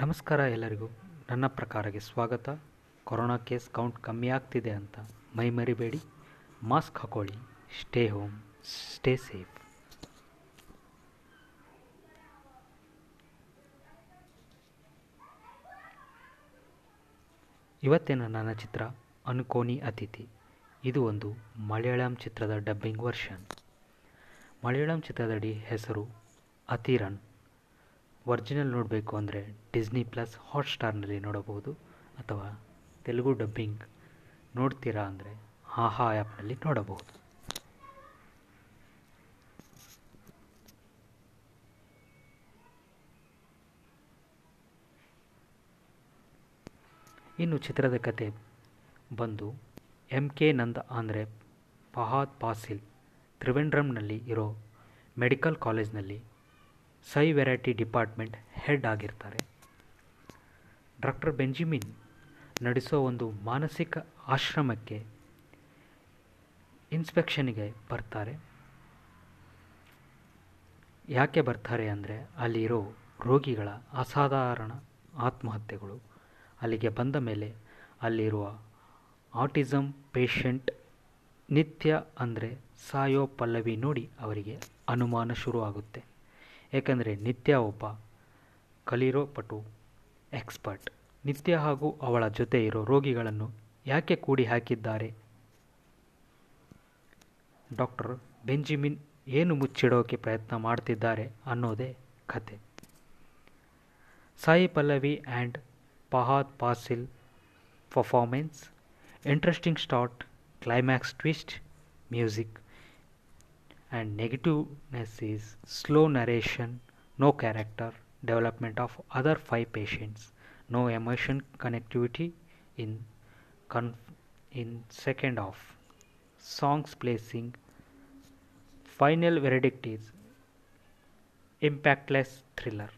ನಮಸ್ಕಾರ ಎಲ್ಲರಿಗೂ. ನನ್ನ ಪ್ರಕಾರಕ್ಕೆ ಸ್ವಾಗತ. ಕೊರೋನಾ ಕೇಸ್ ಕೌಂಟ್ ಕಮ್ಮಿ ಆಗ್ತಿದೆ ಅಂತ ಮೈ ಮರಿಬೇಡಿ. ಮಾಸ್ಕ್ ಹಾಕೊಳ್ಳಿ. Stay home. Stay safe. ಇವತ್ತಿನ ನನ್ನ ಚಿತ್ರ? ಅನುಕೋನಿ ಅತಿಥಿ. ಇದು ಒಂದು ಮಲಯಾಳಂ ಚಿತ್ರದ ಡಬ್ಬಿಂಗ್ ವರ್ಷನ್. ಮಲಯಾಳಂ ಚಿತ್ರದಡಿ ಹೆಸರು ಅತಿರನ್. ಒರಿಜಿನಲ್ ನೋಡಬೇಕು ಅಂದರೆ ಡಿಸ್ನಿ ಪ್ಲಸ್ ಹಾಟ್ಸ್ಟಾರ್ನಲ್ಲಿ ನೋಡಬಹುದು ಅಥವಾ ತೆಲುಗು ಡಬ್ಬಿಂಗ್ ನೋಡ್ತೀರಾ ಅಂದರೆ ಆಹಾ ಆ್ಯಪ್ನಲ್ಲಿ ನೋಡಬಹುದು. ಇನ್ನು ಚಿತ್ರದ ಕತೆ ಬಂದು ಎಂ ಕೆ ನಂದ ಅಂದರೆ ಫಹಾದ್ ಪಾಸಿಲ್ ತ್ರಿವೆಂಡ್ರಮ್ನಲ್ಲಿ ಇರೋ ಮೆಡಿಕಲ್ ಕಾಲೇಜ್ನಲ್ಲಿ ಸೈ ವೆರೈಟಿ ಡಿಪಾರ್ಟ್ಮೆಂಟ್ ಹೆಡ್ ಆಗಿರ್ತಾರೆ. ಡಾಕ್ಟರ್ ಬೆಂಜಿಮಿನ್ ನಡೆಸೋ ಒಂದು ಮಾನಸಿಕ ಆಶ್ರಮಕ್ಕೆ ಇನ್ಸ್ಪೆಕ್ಷನ್ಗೆ ಬರ್ತಾರೆ. ಯಾಕೆ ಬರ್ತಾರೆ ಅಂದರೆ ಅಲ್ಲಿರೋ ರೋಗಿಗಳ ಅಸಾಧಾರಣ ಆತ್ಮಹತ್ಯೆಗಳು. ಅಲ್ಲಿಗೆ ಬಂದ ಮೇಲೆ ಅಲ್ಲಿರುವ ಆಟಿಸಮ್ ಪೇಷಂಟ್ ನಿತ್ಯ ಅಂದರೆ ಸಾಯೋ ಪಲ್ಲವಿ ನೋಡಿ ಅವರಿಗೆ ಅನುಮಾನ ಶುರುವಾಗುತ್ತೆ. ಏಕೆಂದರೆ ನಿತ್ಯ ಒಬ್ಬ ಕಲಿರೋ ಪಟು, ಎಕ್ಸ್ಪರ್ಟ್. ನಿತ್ಯ ಹಾಗೂ ಅವಳ ಜೊತೆ ಇರೋ ರೋಗಿಗಳನ್ನು ಯಾಕೆ ಕೂಡಿ ಹಾಕಿದ್ದಾರೆ? ಡಾಕ್ಟರ್ ಬೆಂಜಿಮಿನ್ ಏನು ಮುಚ್ಚಿಡೋಕೆ ಪ್ರಯತ್ನ ಮಾಡ್ತಿದ್ದಾರೆ ಅನ್ನೋದೇ ಕತೆ. Sai Pallavi and Fahadh Faasil performance, interesting start, climax twist, music. And negativeness is slow narration, no character development of other five patients, no emotion connectivity in conf- in second half. Songs placing final verdict is impactless thriller.